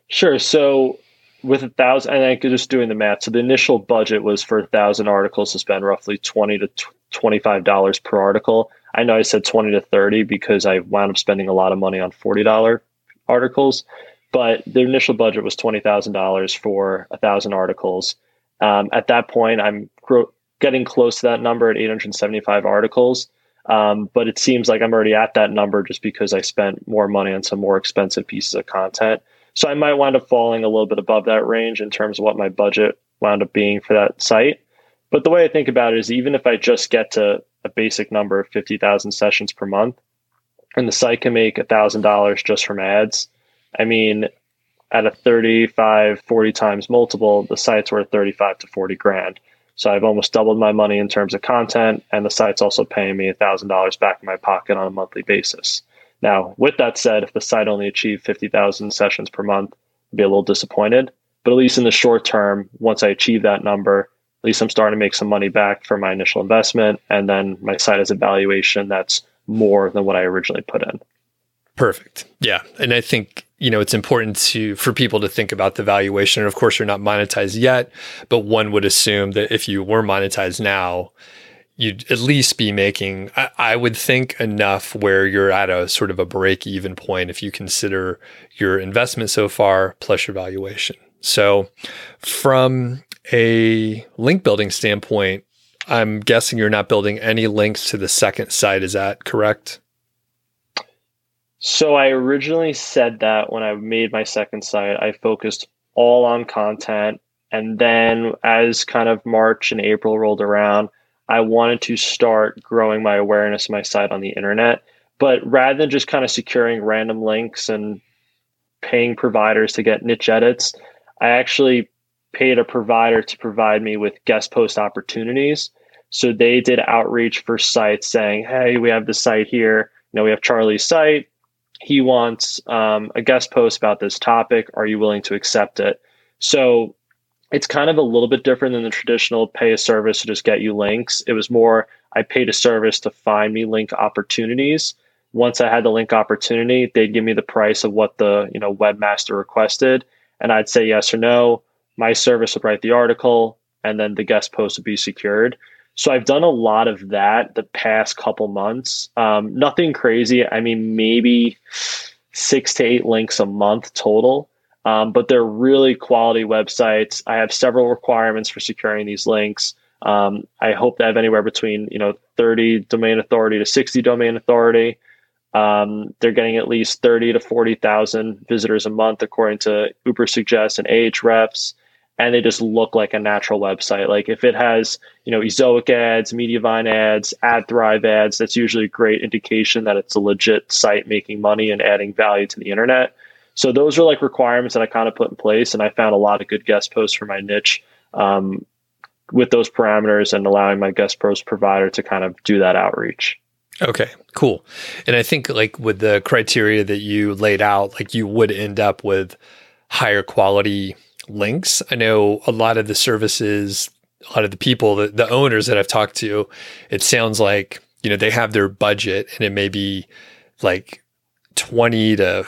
Sure. So with a thousand, and I could just doing the math. So the initial budget was for a thousand articles to spend roughly twenty to twenty five dollars per article. I know I said twenty to thirty because I wound up spending a lot of money on forty dollar articles, but the initial budget was twenty thousand dollars for a thousand articles. Um, at that point, I'm gro- getting close to that number at eight hundred seventy five articles. Um, but it seems like I'm already at that number just because I spent more money on some more expensive pieces of content. So I might wind up falling a little bit above that range in terms of what my budget wound up being for that site. But the way I think about it is even if I just get to a basic number of 50,000 sessions per month and the site can make $1,000 just from ads, I mean, at a 35, 40 times multiple, the site's worth 35 to 40 grand. So I've almost doubled my money in terms of content, and the site's also paying me $1,000 back in my pocket on a monthly basis. Now, with that said, if the site only achieved 50,000 sessions per month, I'd be a little disappointed. But at least in the short term, once I achieve that number, least I'm starting to make some money back for my initial investment. And then my site has a valuation that's more than what I originally put in. Perfect. Yeah. And I think, you know, it's important to for people to think about the valuation. And of course you're not monetized yet, but one would assume that if you were monetized now, you'd at least be making, I, I, would think, enough where you're at a sort of a break even point if you consider your investment so far plus your valuation. So, from a link building standpoint, I'm guessing you're not building any links to the second site. Is that correct? So, I originally said that when I made my second site, I focused all on content. And then, as kind of March and April rolled around, I wanted to start growing my awareness of my site on the internet. But rather than just kind of securing random links and paying providers to get niche edits, I actually paid a provider to provide me with guest post opportunities. So they did outreach for sites saying, hey, we have the site here. You know, we have Charlie's site. He wants um, a guest post about this topic. Are you willing to accept it? So it's kind of a little bit different than the traditional pay a service to just get you links. It was more I paid a service to find me link opportunities. Once I had the link opportunity, they'd give me the price of what the you know webmaster requested, and I'd say yes or no. My service would write the article, and then the guest post would be secured. So I've done a lot of that the past couple months. Um, nothing crazy. I mean, maybe six to eight links a month total. Um, but they're really quality websites. I have several requirements for securing these links. Um, I hope to have anywhere between you know 30 domain authority to 60 domain authority. Um, they're getting at least 30 to 40,000 visitors a month, according to Ubersuggest and Ahrefs, and they just look like a natural website. Like if it has you know Ezoic ads, Mediavine ads, AdThrive ads, that's usually a great indication that it's a legit site making money and adding value to the internet. So those are like requirements that I kind of put in place, and I found a lot of good guest posts for my niche um, with those parameters and allowing my guest post provider to kind of do that outreach. Okay, cool. And I think like with the criteria that you laid out, like you would end up with higher quality links. I know a lot of the services, a lot of the people, the, the owners that I've talked to, it sounds like, you know, they have their budget and it may be like 20 to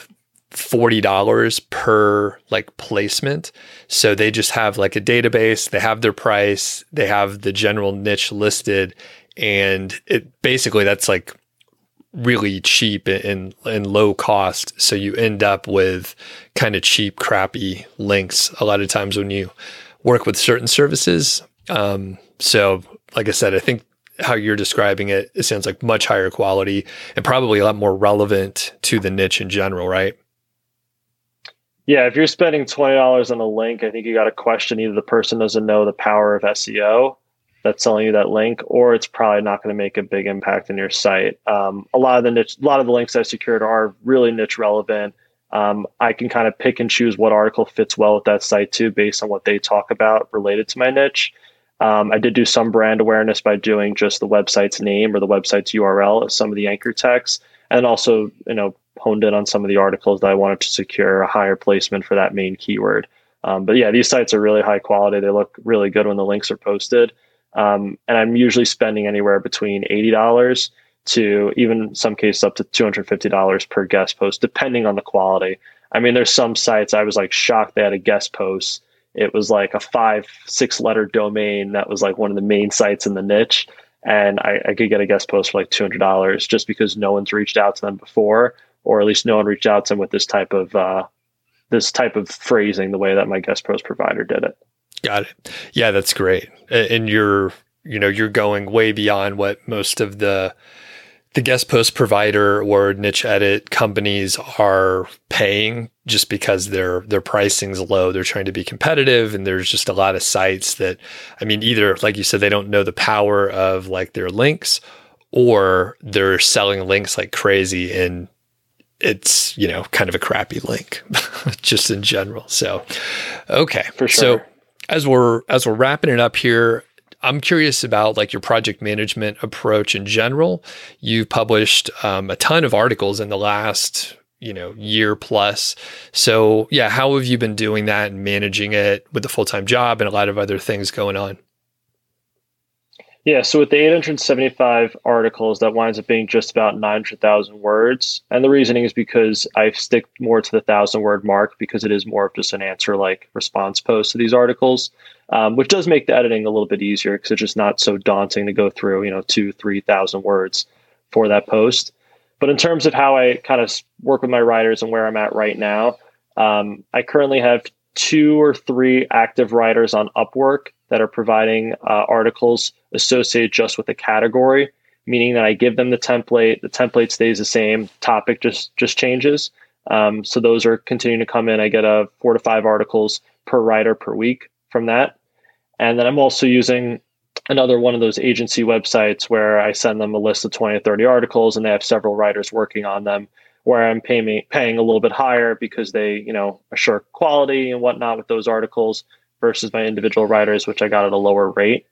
$40 per like placement. So they just have like a database, they have their price, they have the general niche listed and it basically that's like really cheap and, and low cost. So you end up with kind of cheap, crappy links a lot of times when you work with certain services. Um, so, like I said, I think how you're describing it, it sounds like much higher quality and probably a lot more relevant to the niche in general, right? Yeah, if you're spending twenty dollars on a link, I think you got to question either the person doesn't know the power of SEO that's selling you that link, or it's probably not going to make a big impact in your site. Um, a lot of the niche, a lot of the links I secured are really niche relevant. Um, I can kind of pick and choose what article fits well with that site too, based on what they talk about related to my niche. Um, I did do some brand awareness by doing just the website's name or the website's URL as some of the anchor text, and also you know honed in on some of the articles that I wanted to secure a higher placement for that main keyword. Um, but yeah, these sites are really high quality. They look really good when the links are posted. Um, and I'm usually spending anywhere between $80 to even some cases up to $250 per guest post, depending on the quality. I mean, there's some sites I was like shocked they had a guest post it was like a five, six letter domain that was like one of the main sites in the niche. And I, I could get a guest post for like $200 just because no one's reached out to them before, or at least no one reached out to them with this type of, uh, this type of phrasing the way that my guest post provider did it. Got it. Yeah, that's great. And you're, you know, you're going way beyond what most of the the guest post provider or niche edit companies are paying just because their their pricing's low. They're trying to be competitive and there's just a lot of sites that I mean either like you said they don't know the power of like their links or they're selling links like crazy and it's, you know, kind of a crappy link just in general. So okay. For sure. So as we're as we're wrapping it up here, I'm curious about like your project management approach in general. You've published um, a ton of articles in the last you know year plus. So yeah, how have you been doing that and managing it with a full time job and a lot of other things going on? Yeah, so with the 875 articles, that winds up being just about 900,000 words. And the reasoning is because I stick more to the thousand word mark because it is more of just an answer like response post to these articles um, which does make the editing a little bit easier because it's just not so daunting to go through, you know, two, 3,000 words for that post. But in terms of how I kind of work with my writers and where I'm at right now, um, I currently have two or three active writers on Upwork that are providing uh, articles associated just with a category, meaning that I give them the template, the template stays the same, topic just just changes. Um, so those are continuing to come in. I get a four to five articles per writer per week from that. And then I'm also using another one of those agency websites where I send them a list of 20 or 30 articles and they have several writers working on them where I'm paying paying a little bit higher because they, you know, assure quality and whatnot with those articles versus my individual writers, which I got at a lower rate.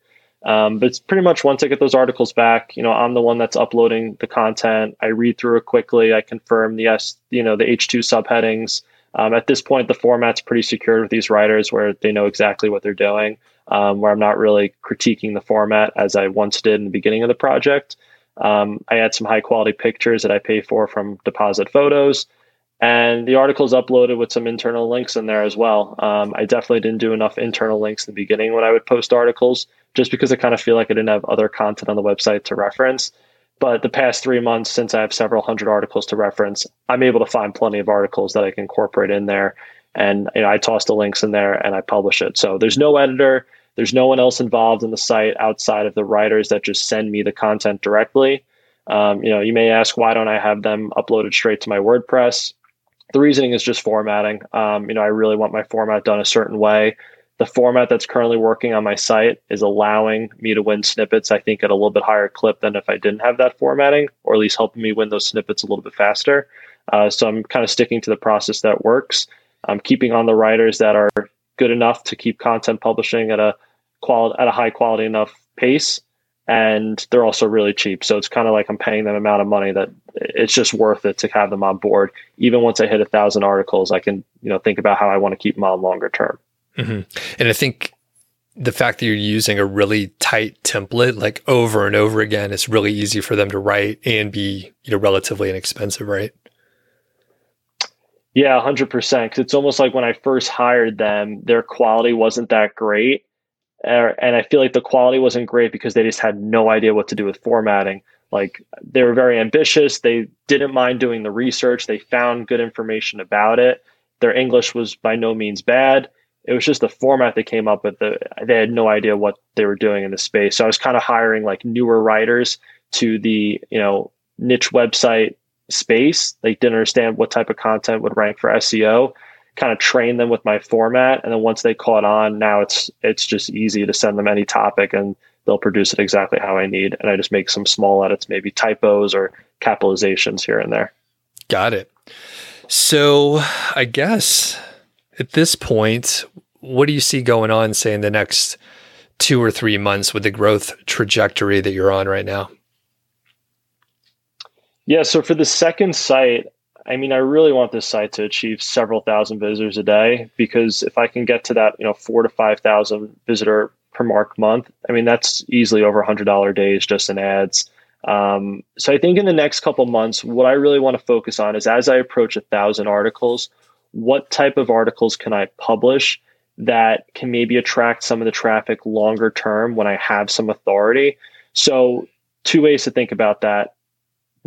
Um, but it's pretty much once I get those articles back, you know, I'm the one that's uploading the content. I read through it quickly. I confirm the S, you know, the H2 subheadings. Um, at this point, the format's pretty secured with these writers where they know exactly what they're doing um, where I'm not really critiquing the format as I once did in the beginning of the project. Um, I add some high quality pictures that I pay for from Deposit Photos. And the article is uploaded with some internal links in there as well. Um, I definitely didn't do enough internal links in the beginning when I would post articles, just because I kind of feel like I didn't have other content on the website to reference. But the past three months, since I have several hundred articles to reference, I'm able to find plenty of articles that I can incorporate in there. And you know, I toss the links in there and I publish it. So there's no editor. There's no one else involved in the site outside of the writers that just send me the content directly. Um, you know, you may ask, why don't I have them uploaded straight to my WordPress? The reasoning is just formatting. Um, you know, I really want my format done a certain way. The format that's currently working on my site is allowing me to win snippets, I think, at a little bit higher clip than if I didn't have that formatting, or at least helping me win those snippets a little bit faster. Uh, so I'm kind of sticking to the process that works. I'm keeping on the writers that are good enough to keep content publishing at a quality at a high quality enough pace and they're also really cheap so it's kind of like i'm paying them amount of money that it's just worth it to have them on board even once i hit a thousand articles i can you know think about how i want to keep them on longer term mm-hmm. and i think the fact that you're using a really tight template like over and over again it's really easy for them to write and be you know relatively inexpensive right yeah 100% because it's almost like when i first hired them their quality wasn't that great and I feel like the quality wasn't great because they just had no idea what to do with formatting. Like they were very ambitious. They didn't mind doing the research. They found good information about it. Their English was by no means bad. It was just the format they came up with. The, they had no idea what they were doing in the space. So I was kind of hiring like newer writers to the you know niche website space. They didn't understand what type of content would rank for SEO kind of train them with my format and then once they caught on now it's it's just easy to send them any topic and they'll produce it exactly how i need and i just make some small edits maybe typos or capitalizations here and there got it so i guess at this point what do you see going on say in the next two or three months with the growth trajectory that you're on right now yeah so for the second site I mean, I really want this site to achieve several thousand visitors a day because if I can get to that, you know, four to five thousand visitor per mark month, I mean, that's easily over a hundred dollar days just in ads. Um, so I think in the next couple months, what I really want to focus on is as I approach a thousand articles, what type of articles can I publish that can maybe attract some of the traffic longer term when I have some authority. So, two ways to think about that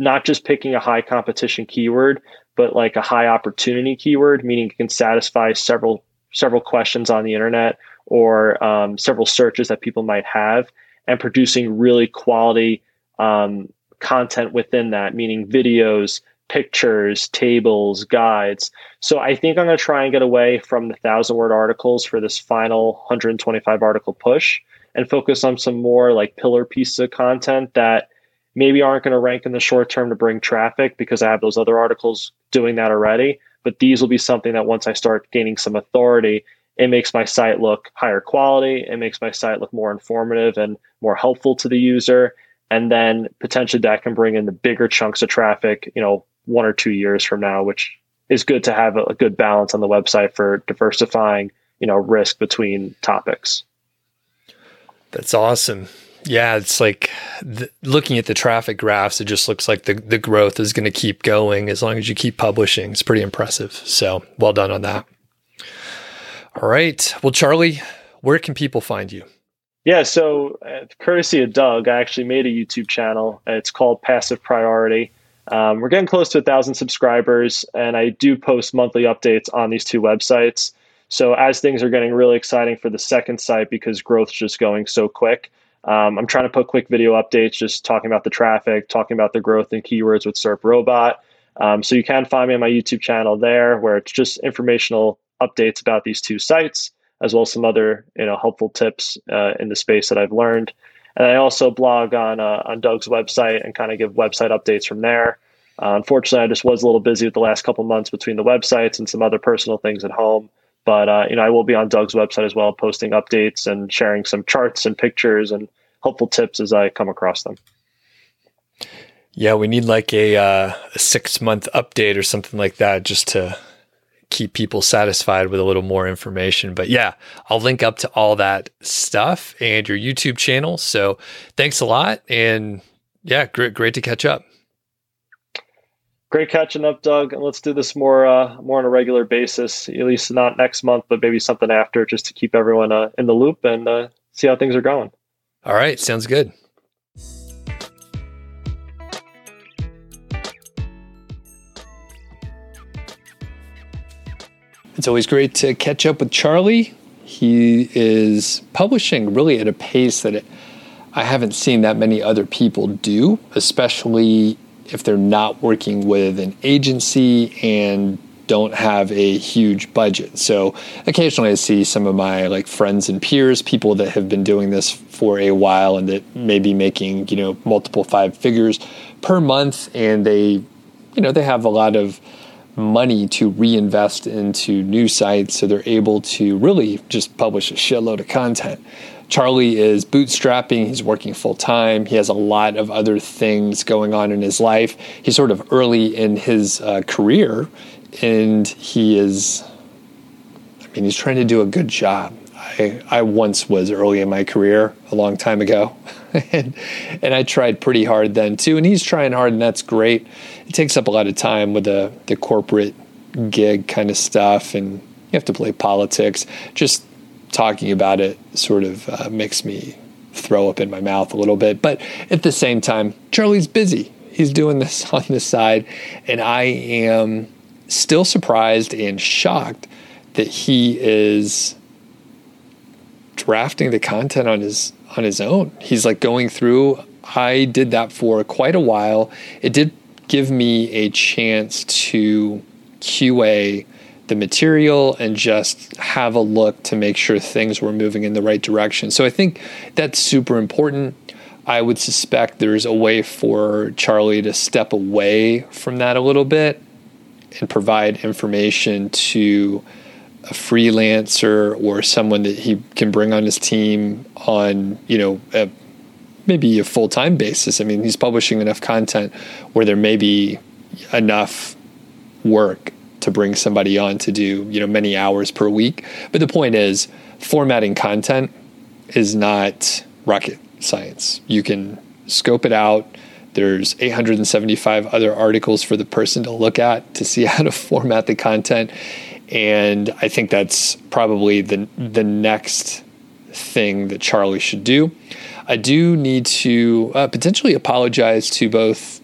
not just picking a high competition keyword, but like a high opportunity keyword, meaning it can satisfy several several questions on the internet or um, several searches that people might have, and producing really quality um, content within that, meaning videos, pictures, tables, guides. So I think I'm going to try and get away from the thousand word articles for this final 125 article push and focus on some more like pillar pieces of content that maybe aren't going to rank in the short term to bring traffic because I have those other articles doing that already. But these will be something that once I start gaining some authority, it makes my site look higher quality. It makes my site look more informative and more helpful to the user. And then potentially that can bring in the bigger chunks of traffic, you know, one or two years from now, which is good to have a good balance on the website for diversifying, you know, risk between topics. That's awesome. Yeah, it's like the, looking at the traffic graphs, it just looks like the, the growth is going to keep going as long as you keep publishing. It's pretty impressive. So well done on that. All right. Well, Charlie, where can people find you? Yeah, so uh, courtesy of Doug, I actually made a YouTube channel. It's called Passive Priority. Um, we're getting close to a thousand subscribers, and I do post monthly updates on these two websites. So as things are getting really exciting for the second site because growth's just going so quick, um, I'm trying to put quick video updates, just talking about the traffic, talking about the growth and keywords with SERP Robot. Um, so you can find me on my YouTube channel there, where it's just informational updates about these two sites, as well as some other you know helpful tips uh, in the space that I've learned. And I also blog on uh, on Doug's website and kind of give website updates from there. Uh, unfortunately, I just was a little busy with the last couple months between the websites and some other personal things at home. But uh, you know, I will be on Doug's website as well, posting updates and sharing some charts and pictures and helpful tips as I come across them. Yeah, we need like a, uh, a six month update or something like that, just to keep people satisfied with a little more information. But yeah, I'll link up to all that stuff and your YouTube channel. So thanks a lot, and yeah, great, great to catch up. Great catching up, Doug. And let's do this more uh, more on a regular basis. At least not next month, but maybe something after, just to keep everyone uh, in the loop and uh, see how things are going. All right, sounds good. It's always great to catch up with Charlie. He is publishing really at a pace that I haven't seen that many other people do, especially if they're not working with an agency and don't have a huge budget. So occasionally I see some of my like friends and peers, people that have been doing this for a while and that may be making, you know, multiple five figures per month and they you know, they have a lot of money to reinvest into new sites so they're able to really just publish a shitload of content. Charlie is bootstrapping, he's working full time, he has a lot of other things going on in his life. He's sort of early in his uh, career and he is, I mean, he's trying to do a good job. I, I once was early in my career a long time ago, and, and I tried pretty hard then too. And he's trying hard, and that's great. It takes up a lot of time with the, the corporate gig kind of stuff, and you have to play politics. Just talking about it sort of uh, makes me throw up in my mouth a little bit. But at the same time, Charlie's busy. He's doing this on the side, and I am still surprised and shocked that he is drafting the content on his on his own. He's like going through. I did that for quite a while. It did give me a chance to QA the material and just have a look to make sure things were moving in the right direction. So I think that's super important. I would suspect there's a way for Charlie to step away from that a little bit and provide information to a freelancer or someone that he can bring on his team on, you know, a, maybe a full time basis. I mean, he's publishing enough content where there may be enough work to bring somebody on to do you know many hours per week. But the point is, formatting content is not rocket science. You can scope it out. There's 875 other articles for the person to look at to see how to format the content. And I think that's probably the the next thing that Charlie should do. I do need to uh, potentially apologize to both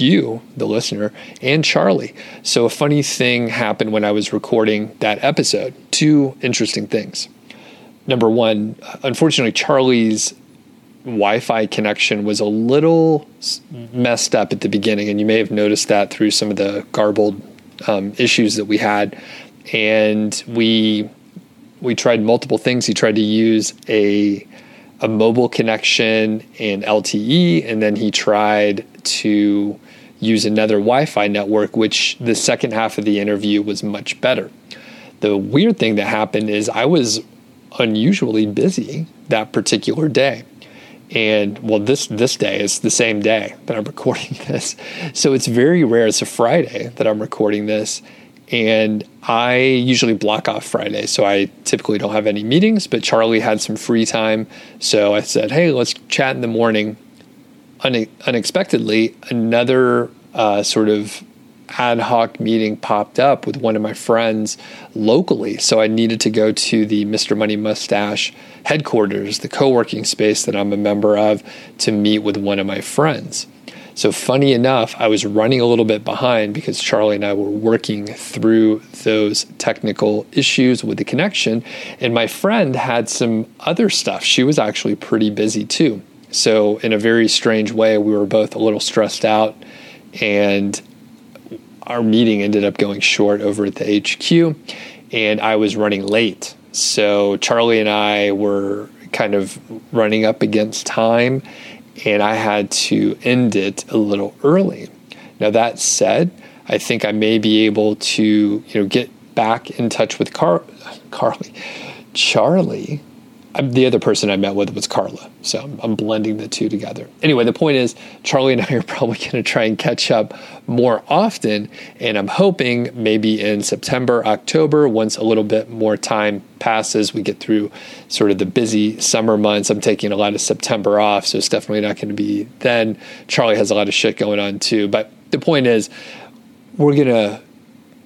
you, the listener, and Charlie. So, a funny thing happened when I was recording that episode. Two interesting things. Number one, unfortunately, Charlie's Wi Fi connection was a little messed up at the beginning, and you may have noticed that through some of the garbled um, issues that we had. And we we tried multiple things. He tried to use a a mobile connection and LTE, and then he tried to use another Wi Fi network, which the second half of the interview was much better. The weird thing that happened is I was unusually busy that particular day. And well, this this day is the same day that I'm recording this, so it's very rare. It's a Friday that I'm recording this, and I usually block off Friday, so I typically don't have any meetings. But Charlie had some free time, so I said, "Hey, let's chat in the morning." Une- unexpectedly, another uh, sort of ad hoc meeting popped up with one of my friends locally. So I needed to go to the Mr. Money Mustache headquarters, the co working space that I'm a member of, to meet with one of my friends. So, funny enough, I was running a little bit behind because Charlie and I were working through those technical issues with the connection. And my friend had some other stuff. She was actually pretty busy too. So, in a very strange way, we were both a little stressed out. And our meeting ended up going short over at the HQ, and I was running late. So Charlie and I were kind of running up against time, and I had to end it a little early. Now that said, I think I may be able to, you know, get back in touch with Car- Carly, Charlie the other person I met with was Carla. So I'm, I'm, blending the two together. Anyway, the point is, Charlie and I are probably going to try and catch up more often. And I'm hoping maybe in September, October, once a little bit more time passes, we get through sort of the busy summer months. I'm taking a lot of September off. So it's definitely not going to be then. Charlie has a lot of shit going on too. But the point is, we're going to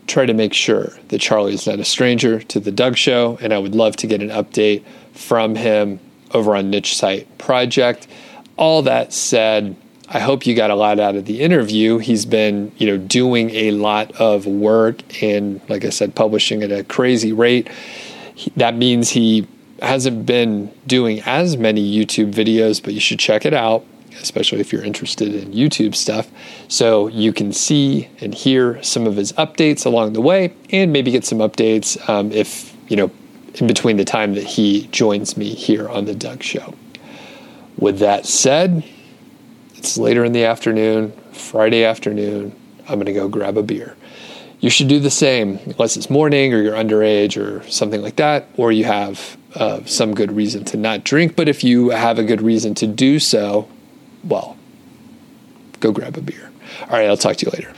try to make sure that Charlie is not a stranger to the Doug Show. And I would love to get an update from him over on Niche Site Project. All that said, I hope you got a lot out of the interview. He's been, you know, doing a lot of work and, like I said, publishing at a crazy rate. that means he hasn't been doing as many YouTube videos, but you should check it out, especially if you're interested in YouTube stuff. So you can see and hear some of his updates along the way, and maybe get some updates um, if you know in between the time that he joins me here on the Doug Show. With that said, it's later in the afternoon, Friday afternoon. I'm going to go grab a beer. You should do the same, unless it's morning or you're underage or something like that, or you have uh, some good reason to not drink. But if you have a good reason to do so, well, go grab a beer. All right, I'll talk to you later.